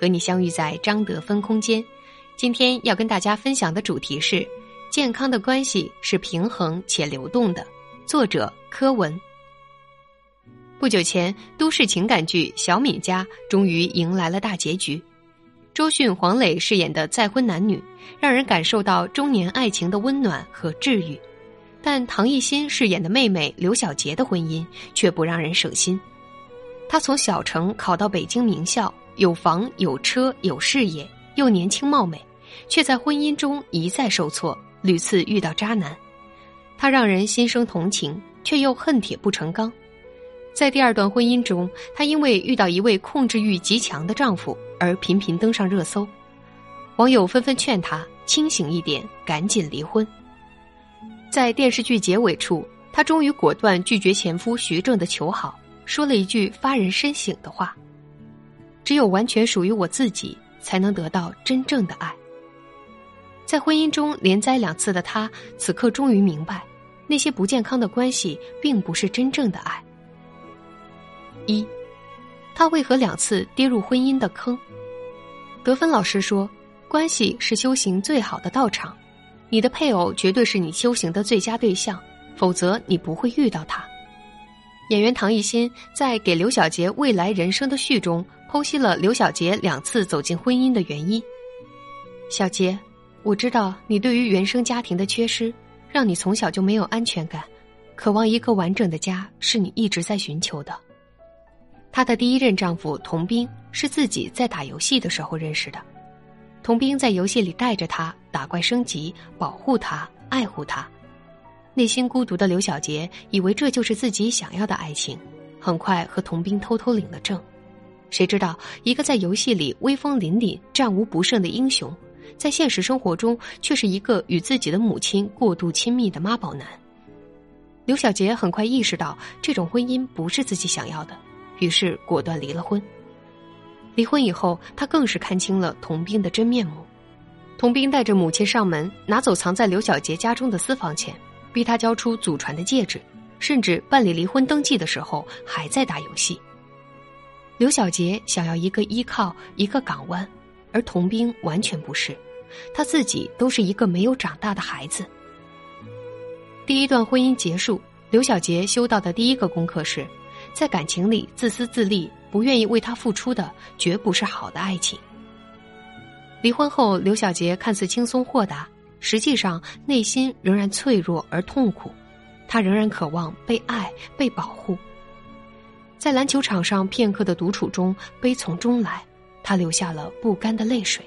和你相遇在张德芬空间。今天要跟大家分享的主题是：健康的关系是平衡且流动的。作者柯文。不久前，都市情感剧《小敏家》终于迎来了大结局。周迅、黄磊饰演的再婚男女，让人感受到中年爱情的温暖和治愈；但唐艺昕饰演的妹妹刘小杰的婚姻却不让人省心。她从小城考到北京名校，有房有车有事业，又年轻貌美，却在婚姻中一再受挫，屡次遇到渣男。他让人心生同情，却又恨铁不成钢。在第二段婚姻中，她因为遇到一位控制欲极强的丈夫而频频登上热搜，网友纷纷劝她清醒一点，赶紧离婚。在电视剧结尾处，她终于果断拒绝前夫徐正的求好。说了一句发人深省的话：“只有完全属于我自己，才能得到真正的爱。”在婚姻中连栽两次的他，此刻终于明白，那些不健康的关系并不是真正的爱。一，他为何两次跌入婚姻的坑？德芬老师说：“关系是修行最好的道场，你的配偶绝对是你修行的最佳对象，否则你不会遇到他。”演员唐艺昕在给刘小杰未来人生的序中剖析了刘小杰两次走进婚姻的原因。小杰，我知道你对于原生家庭的缺失，让你从小就没有安全感，渴望一个完整的家是你一直在寻求的。她的第一任丈夫童兵是自己在打游戏的时候认识的，童兵在游戏里带着她打怪升级，保护她，爱护她。内心孤独的刘小杰以为这就是自己想要的爱情，很快和童兵偷偷领了证。谁知道一个在游戏里威风凛凛、战无不胜的英雄，在现实生活中却是一个与自己的母亲过度亲密的妈宝男。刘小杰很快意识到这种婚姻不是自己想要的，于是果断离了婚。离婚以后，他更是看清了童兵的真面目。童兵带着母亲上门，拿走藏在刘小杰家中的私房钱。逼他交出祖传的戒指，甚至办理离婚登记的时候还在打游戏。刘小杰想要一个依靠，一个港湾，而童兵完全不是，他自己都是一个没有长大的孩子。第一段婚姻结束，刘小杰修到的第一个功课是，在感情里自私自利、不愿意为他付出的，绝不是好的爱情。离婚后，刘小杰看似轻松豁达。实际上，内心仍然脆弱而痛苦，他仍然渴望被爱、被保护。在篮球场上片刻的独处中，悲从中来，他流下了不甘的泪水。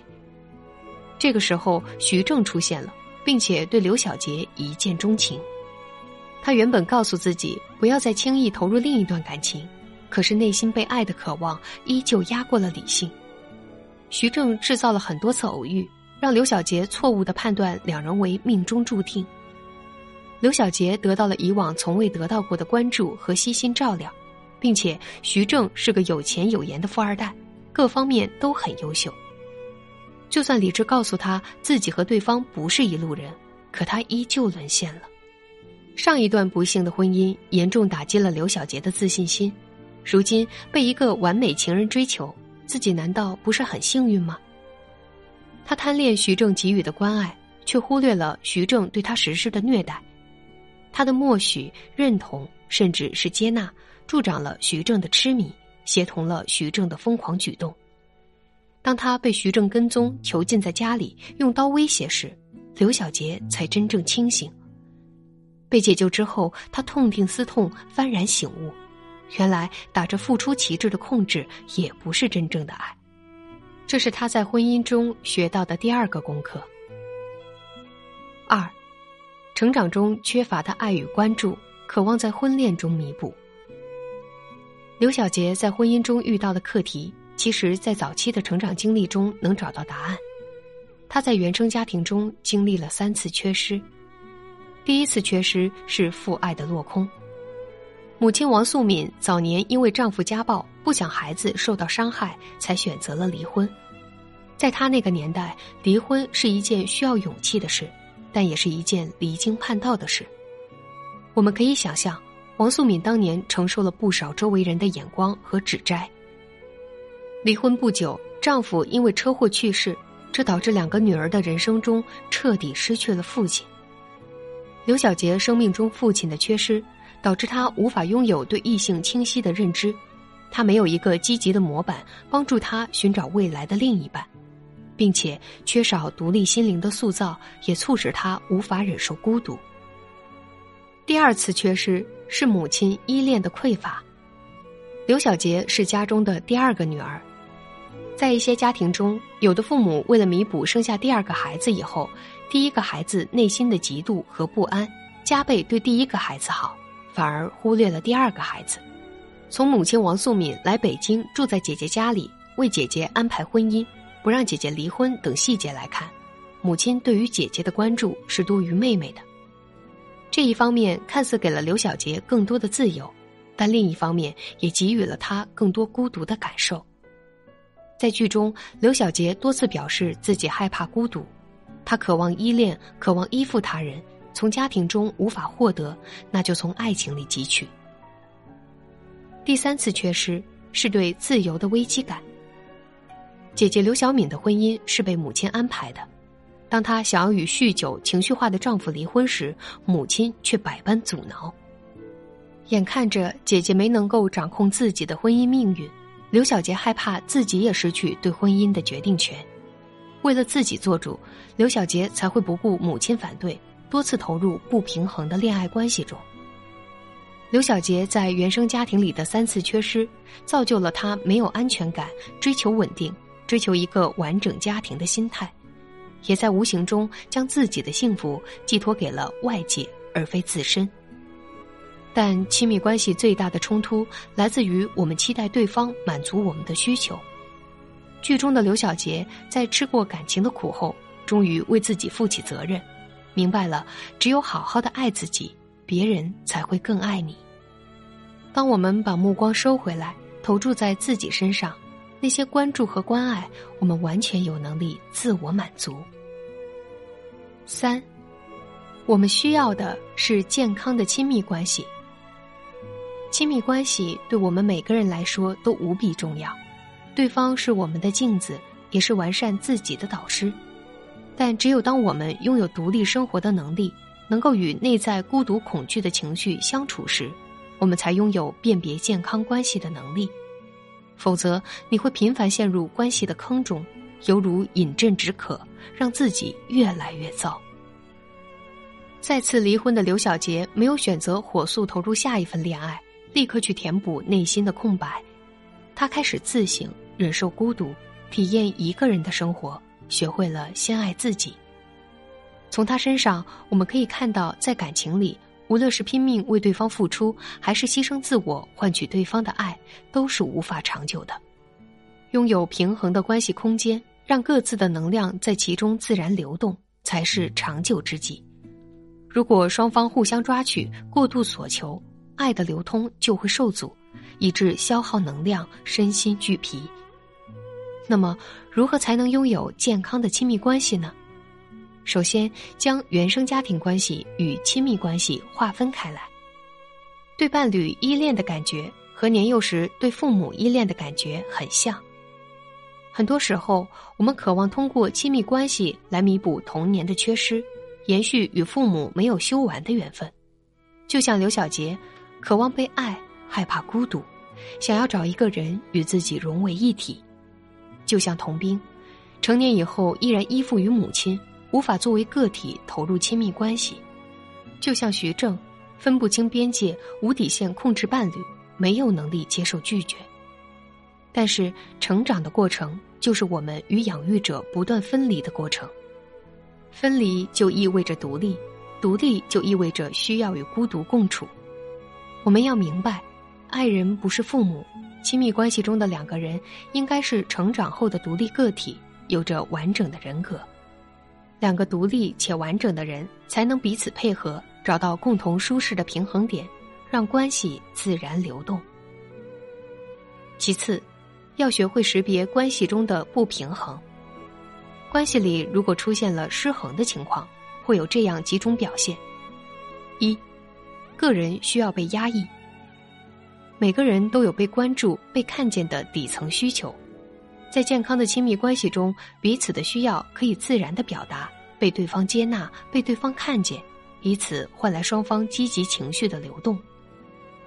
这个时候，徐正出现了，并且对刘小杰一见钟情。他原本告诉自己不要再轻易投入另一段感情，可是内心被爱的渴望依旧压过了理性。徐正制造了很多次偶遇。让刘小杰错误的判断两人为命中注定。刘小杰得到了以往从未得到过的关注和悉心照料，并且徐正是个有钱有颜的富二代，各方面都很优秀。就算理智告诉他自己和对方不是一路人，可他依旧沦陷了。上一段不幸的婚姻严重打击了刘小杰的自信心，如今被一个完美情人追求，自己难道不是很幸运吗？他贪恋徐正给予的关爱，却忽略了徐正对他实施的虐待。他的默许、认同，甚至是接纳，助长了徐正的痴迷，协同了徐正的疯狂举动。当他被徐正跟踪、囚禁在家里，用刀威胁时，刘小杰才真正清醒。被解救之后，他痛定思痛，幡然醒悟：原来打着付出旗帜的控制，也不是真正的爱。这是他在婚姻中学到的第二个功课。二，成长中缺乏的爱与关注，渴望在婚恋中弥补。刘小杰在婚姻中遇到的课题，其实，在早期的成长经历中能找到答案。他在原生家庭中经历了三次缺失。第一次缺失是父爱的落空。母亲王素敏早年因为丈夫家暴，不想孩子受到伤害，才选择了离婚。在她那个年代，离婚是一件需要勇气的事，但也是一件离经叛道的事。我们可以想象，王素敏当年承受了不少周围人的眼光和指摘。离婚不久，丈夫因为车祸去世，这导致两个女儿的人生中彻底失去了父亲。刘小杰生命中父亲的缺失，导致她无法拥有对异性清晰的认知，她没有一个积极的模板帮助她寻找未来的另一半，并且缺少独立心灵的塑造，也促使她无法忍受孤独。第二次缺失是母亲依恋的匮乏。刘小杰是家中的第二个女儿，在一些家庭中，有的父母为了弥补生下第二个孩子以后，第一个孩子内心的嫉妒和不安，加倍对第一个孩子好，反而忽略了第二个孩子。从母亲王素敏来北京住在姐姐家里，为姐姐安排婚姻，不让姐姐离婚等细节来看，母亲对于姐姐的关注是多于妹妹的。这一方面看似给了刘小杰更多的自由，但另一方面也给予了他更多孤独的感受。在剧中，刘小杰多次表示自己害怕孤独，他渴望依恋，渴望依附他人，从家庭中无法获得，那就从爱情里汲取。第三次缺失是对自由的危机感。姐姐刘小敏的婚姻是被母亲安排的。当她想要与酗酒、情绪化的丈夫离婚时，母亲却百般阻挠。眼看着姐姐没能够掌控自己的婚姻命运，刘小杰害怕自己也失去对婚姻的决定权。为了自己做主，刘小杰才会不顾母亲反对，多次投入不平衡的恋爱关系中。刘小杰在原生家庭里的三次缺失，造就了他没有安全感、追求稳定、追求一个完整家庭的心态。也在无形中将自己的幸福寄托给了外界，而非自身。但亲密关系最大的冲突来自于我们期待对方满足我们的需求。剧中的刘小杰在吃过感情的苦后，终于为自己负起责任，明白了只有好好的爱自己，别人才会更爱你。当我们把目光收回来，投注在自己身上。那些关注和关爱，我们完全有能力自我满足。三，我们需要的是健康的亲密关系。亲密关系对我们每个人来说都无比重要，对方是我们的镜子，也是完善自己的导师。但只有当我们拥有独立生活的能力，能够与内在孤独、恐惧的情绪相处时，我们才拥有辨别健康关系的能力。否则，你会频繁陷入关系的坑中，犹如饮鸩止渴，让自己越来越糟。再次离婚的刘小杰没有选择火速投入下一份恋爱，立刻去填补内心的空白。他开始自省，忍受孤独，体验一个人的生活，学会了先爱自己。从他身上，我们可以看到，在感情里。无论是拼命为对方付出，还是牺牲自我换取对方的爱，都是无法长久的。拥有平衡的关系空间，让各自的能量在其中自然流动，才是长久之计。如果双方互相抓取、过度索求，爱的流通就会受阻，以致消耗能量、身心俱疲。那么，如何才能拥有健康的亲密关系呢？首先，将原生家庭关系与亲密关系划分开来。对伴侣依恋的感觉和年幼时对父母依恋的感觉很像。很多时候，我们渴望通过亲密关系来弥补童年的缺失，延续与父母没有修完的缘分。就像刘小杰，渴望被爱，害怕孤独，想要找一个人与自己融为一体。就像童兵，成年以后依然依附于母亲。无法作为个体投入亲密关系，就像徐正，分不清边界，无底线控制伴侣，没有能力接受拒绝。但是成长的过程，就是我们与养育者不断分离的过程。分离就意味着独立，独立就意味着需要与孤独共处。我们要明白，爱人不是父母，亲密关系中的两个人应该是成长后的独立个体，有着完整的人格。两个独立且完整的人才能彼此配合，找到共同舒适的平衡点，让关系自然流动。其次，要学会识别关系中的不平衡。关系里如果出现了失衡的情况，会有这样几种表现：一，个人需要被压抑。每个人都有被关注、被看见的底层需求，在健康的亲密关系中，彼此的需要可以自然的表达，被对方接纳、被对方看见，以此换来双方积极情绪的流动。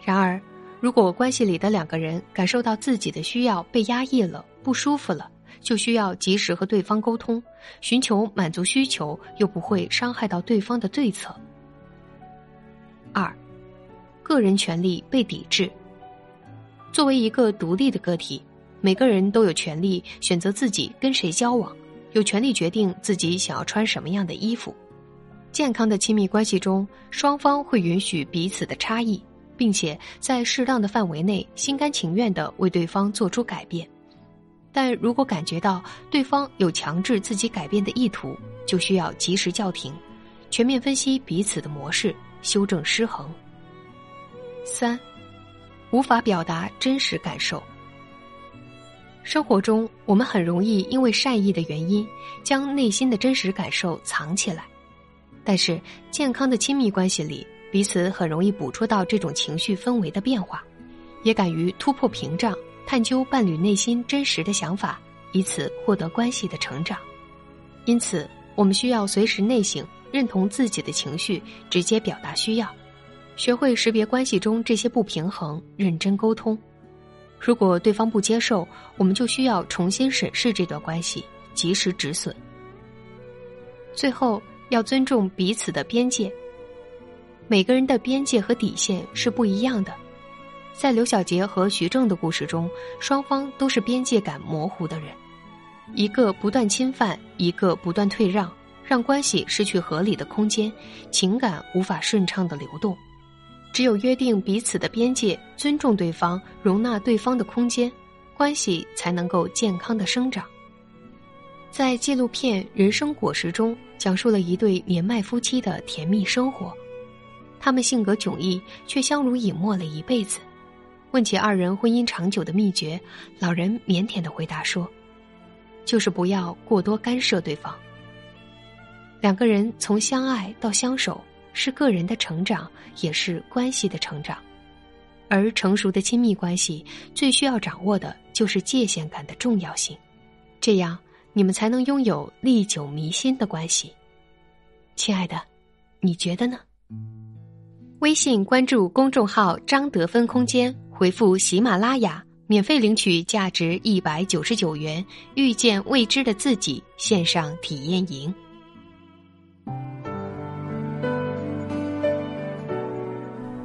然而，如果关系里的两个人感受到自己的需要被压抑了、不舒服了，就需要及时和对方沟通，寻求满足需求又不会伤害到对方的对策。二，个人权利被抵制。作为一个独立的个体，每个人都有权利选择自己跟谁交往，有权利决定自己想要穿什么样的衣服。健康的亲密关系中，双方会允许彼此的差异，并且在适当的范围内心甘情愿的为对方做出改变。但如果感觉到对方有强制自己改变的意图，就需要及时叫停，全面分析彼此的模式，修正失衡。三。无法表达真实感受。生活中，我们很容易因为善意的原因，将内心的真实感受藏起来。但是，健康的亲密关系里，彼此很容易捕捉到这种情绪氛围的变化，也敢于突破屏障，探究伴侣内心真实的想法，以此获得关系的成长。因此，我们需要随时内省，认同自己的情绪，直接表达需要。学会识别关系中这些不平衡，认真沟通。如果对方不接受，我们就需要重新审视这段关系，及时止损。最后，要尊重彼此的边界。每个人的边界和底线是不一样的。在刘小杰和徐正的故事中，双方都是边界感模糊的人，一个不断侵犯，一个不断退让，让关系失去合理的空间，情感无法顺畅的流动。只有约定彼此的边界，尊重对方，容纳对方的空间，关系才能够健康的生长。在纪录片《人生果实》中，讲述了一对年迈夫妻的甜蜜生活。他们性格迥异，却相濡以沫了一辈子。问起二人婚姻长久的秘诀，老人腼腆的回答说：“就是不要过多干涉对方。”两个人从相爱到相守。是个人的成长，也是关系的成长，而成熟的亲密关系最需要掌握的就是界限感的重要性，这样你们才能拥有历久弥新的关系。亲爱的，你觉得呢？微信关注公众号“张德芬空间”，回复“喜马拉雅”，免费领取价值一百九十九元《遇见未知的自己》线上体验营。